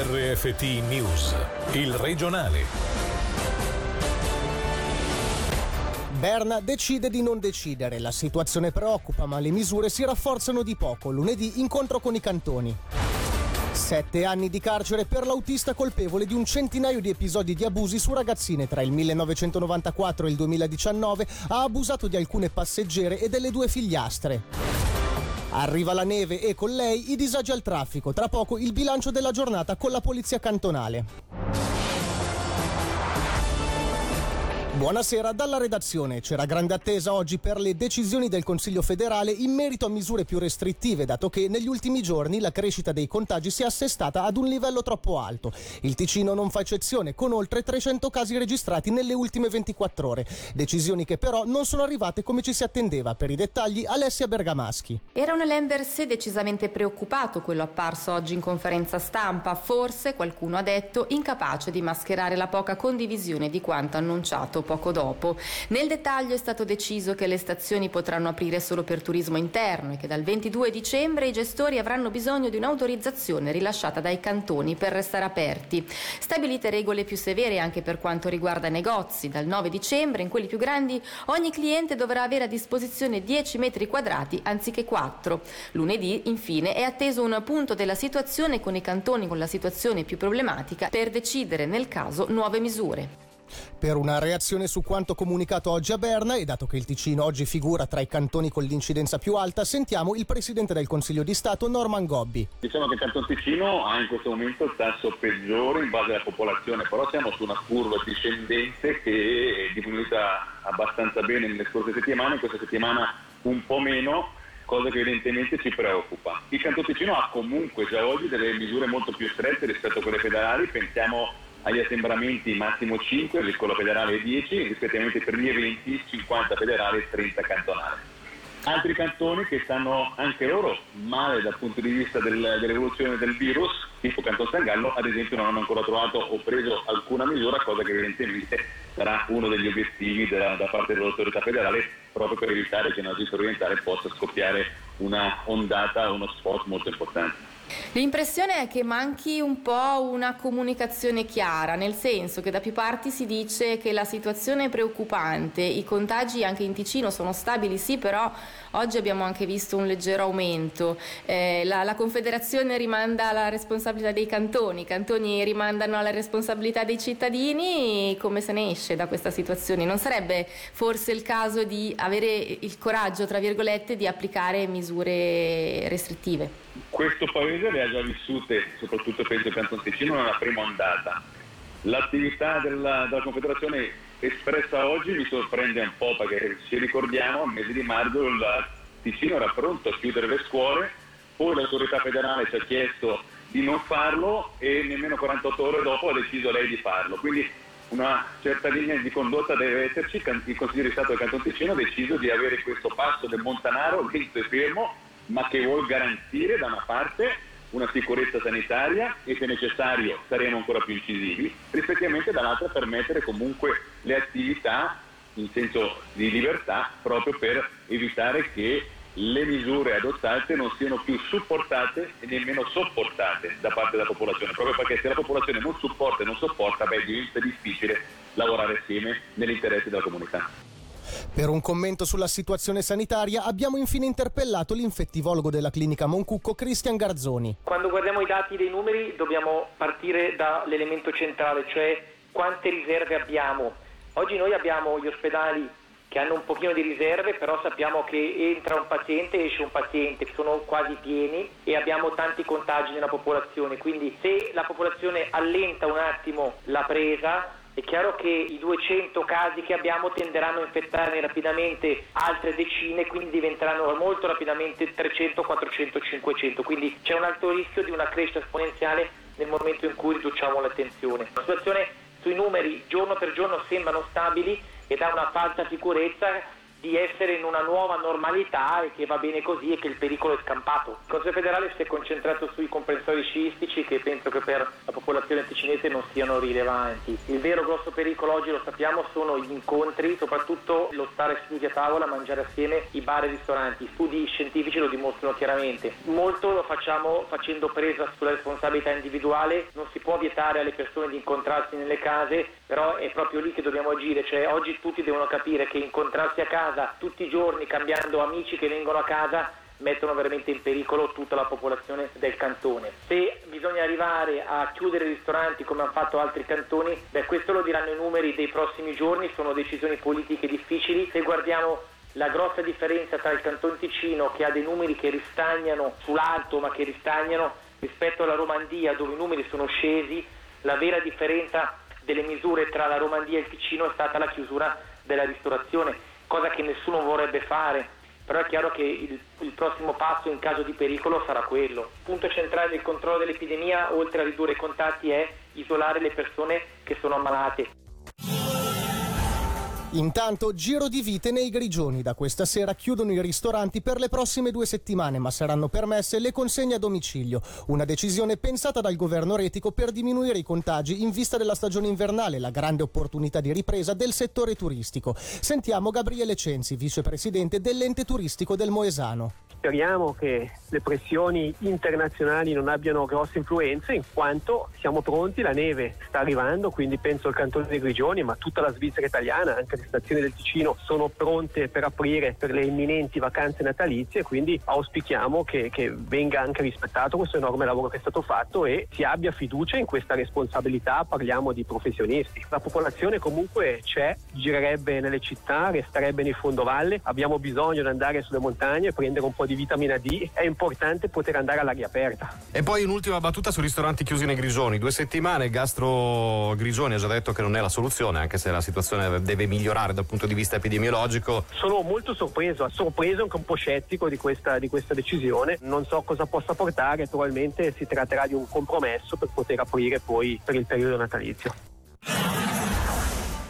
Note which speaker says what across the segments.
Speaker 1: RFT News, il regionale.
Speaker 2: Berna decide di non decidere, la situazione preoccupa ma le misure si rafforzano di poco. Lunedì incontro con i cantoni. Sette anni di carcere per l'autista colpevole di un centinaio di episodi di abusi su ragazzine tra il 1994 e il 2019 ha abusato di alcune passeggere e delle due figliastre. Arriva la neve e con lei i disagi al traffico. Tra poco il bilancio della giornata con la polizia cantonale. Buonasera dalla redazione. C'era grande attesa oggi per le decisioni del Consiglio federale in merito a misure più restrittive, dato che negli ultimi giorni la crescita dei contagi si è assestata ad un livello troppo alto. Il Ticino non fa eccezione, con oltre 300 casi registrati nelle ultime 24 ore. Decisioni che però non sono arrivate come ci si attendeva. Per i dettagli, Alessia Bergamaschi.
Speaker 3: Era un Lembers decisamente preoccupato quello apparso oggi in conferenza stampa, forse qualcuno ha detto incapace di mascherare la poca condivisione di quanto annunciato poco dopo. Nel dettaglio è stato deciso che le stazioni potranno aprire solo per turismo interno e che dal 22 dicembre i gestori avranno bisogno di un'autorizzazione rilasciata dai cantoni per restare aperti. Stabilite regole più severe anche per quanto riguarda i negozi. Dal 9 dicembre, in quelli più grandi, ogni cliente dovrà avere a disposizione 10 metri quadrati anziché 4. Lunedì, infine, è atteso un punto della situazione con i cantoni con la situazione più problematica per decidere nel caso nuove misure.
Speaker 2: Per una reazione su quanto comunicato oggi a Berna e dato che il Ticino oggi figura tra i cantoni con l'incidenza più alta, sentiamo il Presidente del Consiglio di Stato Norman Gobbi.
Speaker 4: Diciamo che il Canton Ticino ha in questo momento il tasso peggiore in base alla popolazione, però siamo su una curva discendente che è diminuita abbastanza bene nelle scorse settimane, questa settimana un po' meno, cosa che evidentemente ci preoccupa. Il Canton Ticino ha comunque già oggi delle misure molto più strette rispetto a quelle federali, pensiamo agli assembramenti massimo 5, il scuola federale 10, rispettivamente per gli eventi 50 federali e 30 cantonali. Altri cantoni che stanno anche loro male dal punto di vista del, dell'evoluzione del virus, tipo Canton San Gallo, ad esempio non hanno ancora trovato o preso alcuna misura, cosa che evidentemente sarà uno degli obiettivi della, da parte dell'autorità federale proprio per evitare che nella Svizzera orientale possa scoppiare una ondata, uno spot molto importante.
Speaker 3: L'impressione è che manchi un po' una comunicazione chiara, nel senso che da più parti si dice che la situazione è preoccupante, i contagi anche in Ticino sono stabili, sì, però oggi abbiamo anche visto un leggero aumento. Eh, la, la, Confederazione rimanda alla responsabilità dei cantoni, i cantoni rimandano alla responsabilità dei cittadini, come se ne esce da questa situazione? Non sarebbe forse il caso di avere il coraggio, tra virgolette, di applicare misure restrittive?
Speaker 4: Questo paese le ha già vissute, soprattutto penso Canton Ticino, nella prima ondata. L'attività della, della, Confederazione espressa oggi mi sorprende un po' perché ci ricordiamo, al mese di maggio il Ticino era pronto a chiudere le scuole, poi l'autorità federale ci ha chiesto di non farlo e nemmeno 48 ore dopo ha deciso lei di farlo. Quindi una certa linea di condotta deve esserci, il Consiglio di Stato del Canton Ticino ha deciso di avere questo passo del Montanaro lento e fermo ma che vuol garantire da una parte una sicurezza sanitaria e se necessario saremo ancora più incisivi, rispettivamente dall'altra permettere comunque le attività in senso di libertà proprio per evitare che le misure adottate non siano più supportate e nemmeno sopportate da parte della popolazione, proprio perché se la popolazione non supporta e non sopporta, beh, diventa difficile lavorare assieme nell'interesse della comunità.
Speaker 2: Per un commento sulla situazione sanitaria abbiamo infine interpellato l'infettivologo della clinica Moncucco Cristian Garzoni.
Speaker 5: Quando guardiamo i dati dei numeri dobbiamo partire dall'elemento centrale, cioè quante riserve abbiamo. Oggi noi abbiamo gli ospedali che hanno un pochino di riserve, però sappiamo che entra un paziente e esce un paziente, sono quasi pieni e abbiamo tanti contagi nella popolazione, quindi se la popolazione allenta un attimo la presa è chiaro che i 200 casi che abbiamo tenderanno a infettare rapidamente altre decine, quindi diventeranno molto rapidamente 300, 400, 500, quindi c'è un alto rischio di una crescita esponenziale nel momento in cui riduciamo l'attenzione. La situazione sui numeri giorno per giorno sembrano stabili e dà una falsa sicurezza di essere in una nuova normalità e che va bene così e che il pericolo è scampato. Il Consiglio federale si è concentrato sui comprensori sciistici che penso che per la popolazione ticinese non siano rilevanti. Il vero grosso pericolo oggi lo sappiamo sono gli incontri, soprattutto lo stare seduti a tavola, mangiare assieme, i bar e i ristoranti. Studi scientifici lo dimostrano chiaramente. Molto lo facciamo facendo presa sulla responsabilità individuale, non si può vietare alle persone di incontrarsi nelle case, però è proprio lì che dobbiamo agire, cioè oggi tutti devono capire che incontrarsi a casa tutti i giorni cambiando amici che vengono a casa mettono veramente in pericolo tutta la popolazione del cantone. Se bisogna arrivare a chiudere i ristoranti come hanno fatto altri cantoni, beh questo lo diranno i numeri dei prossimi giorni, sono decisioni politiche difficili. Se guardiamo la grossa differenza tra il Canton Ticino che ha dei numeri che ristagnano sull'alto ma che ristagnano rispetto alla Romandia dove i numeri sono scesi, la vera differenza delle misure tra la Romandia e il Ticino è stata la chiusura della ristorazione cosa che nessuno vorrebbe fare, però è chiaro che il, il, prossimo passo in caso di pericolo sarà quello. Il punto centrale del controllo dell'epidemia, oltre a ridurre i contatti, è isolare le persone che sono ammalate.
Speaker 2: Intanto giro di vite nei grigioni. Da questa sera chiudono i ristoranti per le prossime due settimane, ma saranno permesse le consegne a domicilio. Una decisione pensata dal governo retico per diminuire i contagi in vista della stagione invernale, la grande opportunità di ripresa del settore turistico. Sentiamo Gabriele Cenzi, vicepresidente dell'ente turistico del Moesano.
Speaker 6: Speriamo che le pressioni internazionali non abbiano grosse influenze in quanto siamo pronti, la neve sta arrivando, quindi penso al cantone dei Grigioni, ma tutta la Svizzera italiana, anche le stazioni del Ticino sono pronte per aprire per le imminenti vacanze natalizie, quindi auspichiamo che, che venga anche rispettato questo enorme lavoro che è stato fatto e si abbia fiducia in questa responsabilità, parliamo di professionisti. La popolazione comunque c'è, girerebbe nelle città, resterebbe nei fondovalle, abbiamo bisogno di andare sulle montagne, prendere un po' di vitamina D, è importante poter andare all'aria aperta.
Speaker 7: E poi un'ultima battuta sui ristoranti chiusi nei Grigioni. Due settimane, il Gastro Grigioni ha già detto che non è la soluzione, anche se la situazione deve migliorare dal punto di vista epidemiologico.
Speaker 6: Sono molto sorpreso, sorpreso anche un po' scettico di questa, di questa decisione. Non so cosa possa portare, probabilmente si tratterà di un compromesso per poter aprire poi per il periodo natalizio.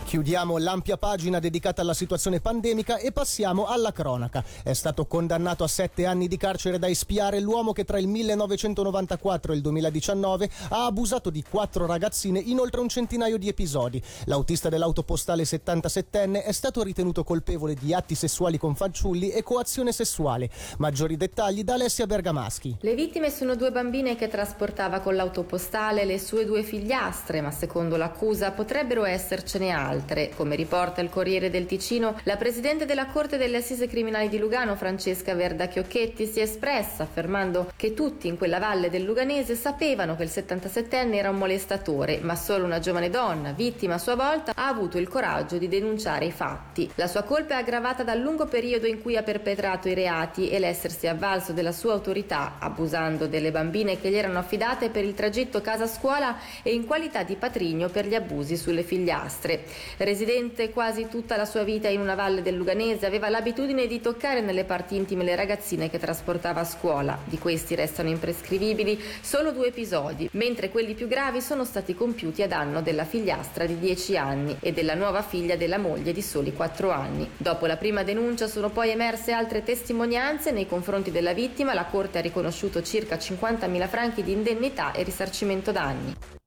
Speaker 2: Chiudiamo l'ampia pagina dedicata alla situazione pandemica e passiamo alla cronaca. È stato condannato a sette anni di carcere da espiare l'uomo che tra il 1994 e il 2019 ha abusato di quattro ragazzine in oltre un centinaio di episodi. L'autista dell'autopostale 77enne è stato ritenuto colpevole di atti sessuali con fanciulli e coazione sessuale. Maggiori dettagli da Alessia Bergamaschi.
Speaker 3: Le vittime sono due bambine che trasportava con l'autopostale le sue due figliastre, ma secondo l'accusa potrebbero essercene altre altre. Come riporta il Corriere del Ticino, la presidente della Corte delle Assise Criminali di Lugano, Francesca Verda Chiocchetti, si è espressa affermando che tutti in quella valle del Luganese sapevano che il 77enne era un molestatore, ma solo una giovane donna, vittima a sua volta, ha avuto il coraggio di denunciare i fatti. La sua colpa è aggravata dal lungo periodo in cui ha perpetrato i reati e l'essersi avvalso della sua autorità, abusando delle bambine che gli erano affidate per il tragitto casa-scuola e in qualità di patrigno per gli abusi sulle figliastre. Residente quasi tutta la sua vita in una valle del Luganese, aveva l'abitudine di toccare nelle parti intime le ragazzine che trasportava a scuola. Di questi restano imprescrivibili solo due episodi, mentre quelli più gravi sono stati compiuti a danno della figliastra di 10 anni e della nuova figlia della moglie di soli 4 anni. Dopo la prima denuncia sono poi emerse altre testimonianze nei confronti della vittima. La Corte ha riconosciuto circa 50.000 franchi di indennità e risarcimento danni.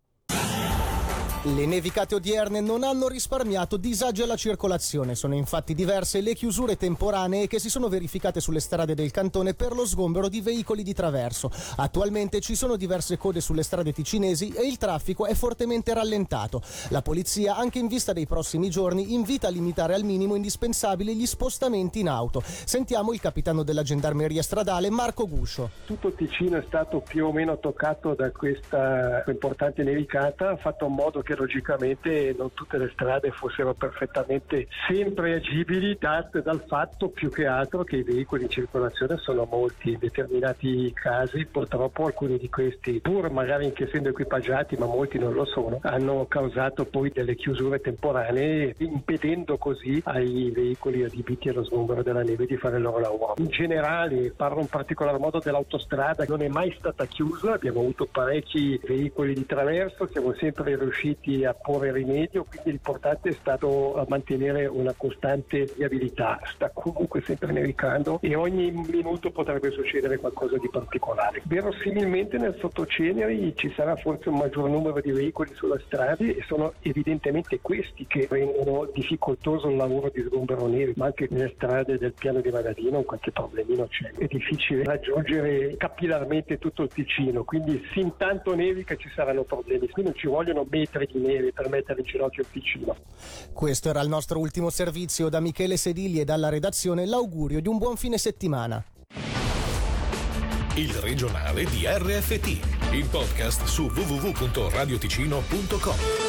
Speaker 2: Le nevicate odierne non hanno risparmiato disagi alla circolazione, sono infatti diverse le chiusure temporanee che si sono verificate sulle strade del cantone per lo sgombero di veicoli di traverso. Attualmente ci sono diverse code sulle strade ticinesi e il traffico è fortemente rallentato. La polizia, anche in vista dei prossimi giorni, invita a limitare al minimo indispensabili gli spostamenti in auto. Sentiamo il capitano della gendarmeria stradale Marco Guscio.
Speaker 8: Tutto Ticino è stato più o meno toccato da questa importante nevicata, ha fatto in modo che che logicamente non tutte le strade fossero perfettamente sempre agibili date dal fatto più che altro che i veicoli in circolazione sono molti. In determinati casi purtroppo alcuni di questi pur magari essendo equipaggiati ma molti non lo sono hanno causato poi delle chiusure temporanee impedendo così ai veicoli adibiti allo sgombero della neve di fare il loro lavoro. In generale parlo in particolar modo dell'autostrada non è mai stata chiusa abbiamo avuto parecchi veicoli di traverso siamo sempre riusciti riusciti a porre rimedio, quindi l'importante è stato mantenere una costante viabilità, sta comunque sempre nevicando e ogni minuto potrebbe succedere qualcosa di particolare. Verosimilmente nel sottoceneri ci sarà forse un maggior numero di veicoli sulla strada e sono evidentemente questi che rendono difficoltoso il lavoro di sgombero neve, ma anche nelle strade del piano di Magadino qualche problemino c'è. È difficile raggiungere capillarmente tutto il Ticino, quindi sin tanto nevica ci saranno problemi, qui non ci vogliono metri neve per mettere in ginocchio il Ticino.
Speaker 2: Questo era il nostro ultimo servizio da Michele Sedilli e dalla redazione l'augurio di un buon fine settimana.
Speaker 1: Il regionale di RFT, il podcast su www.radioticino.com.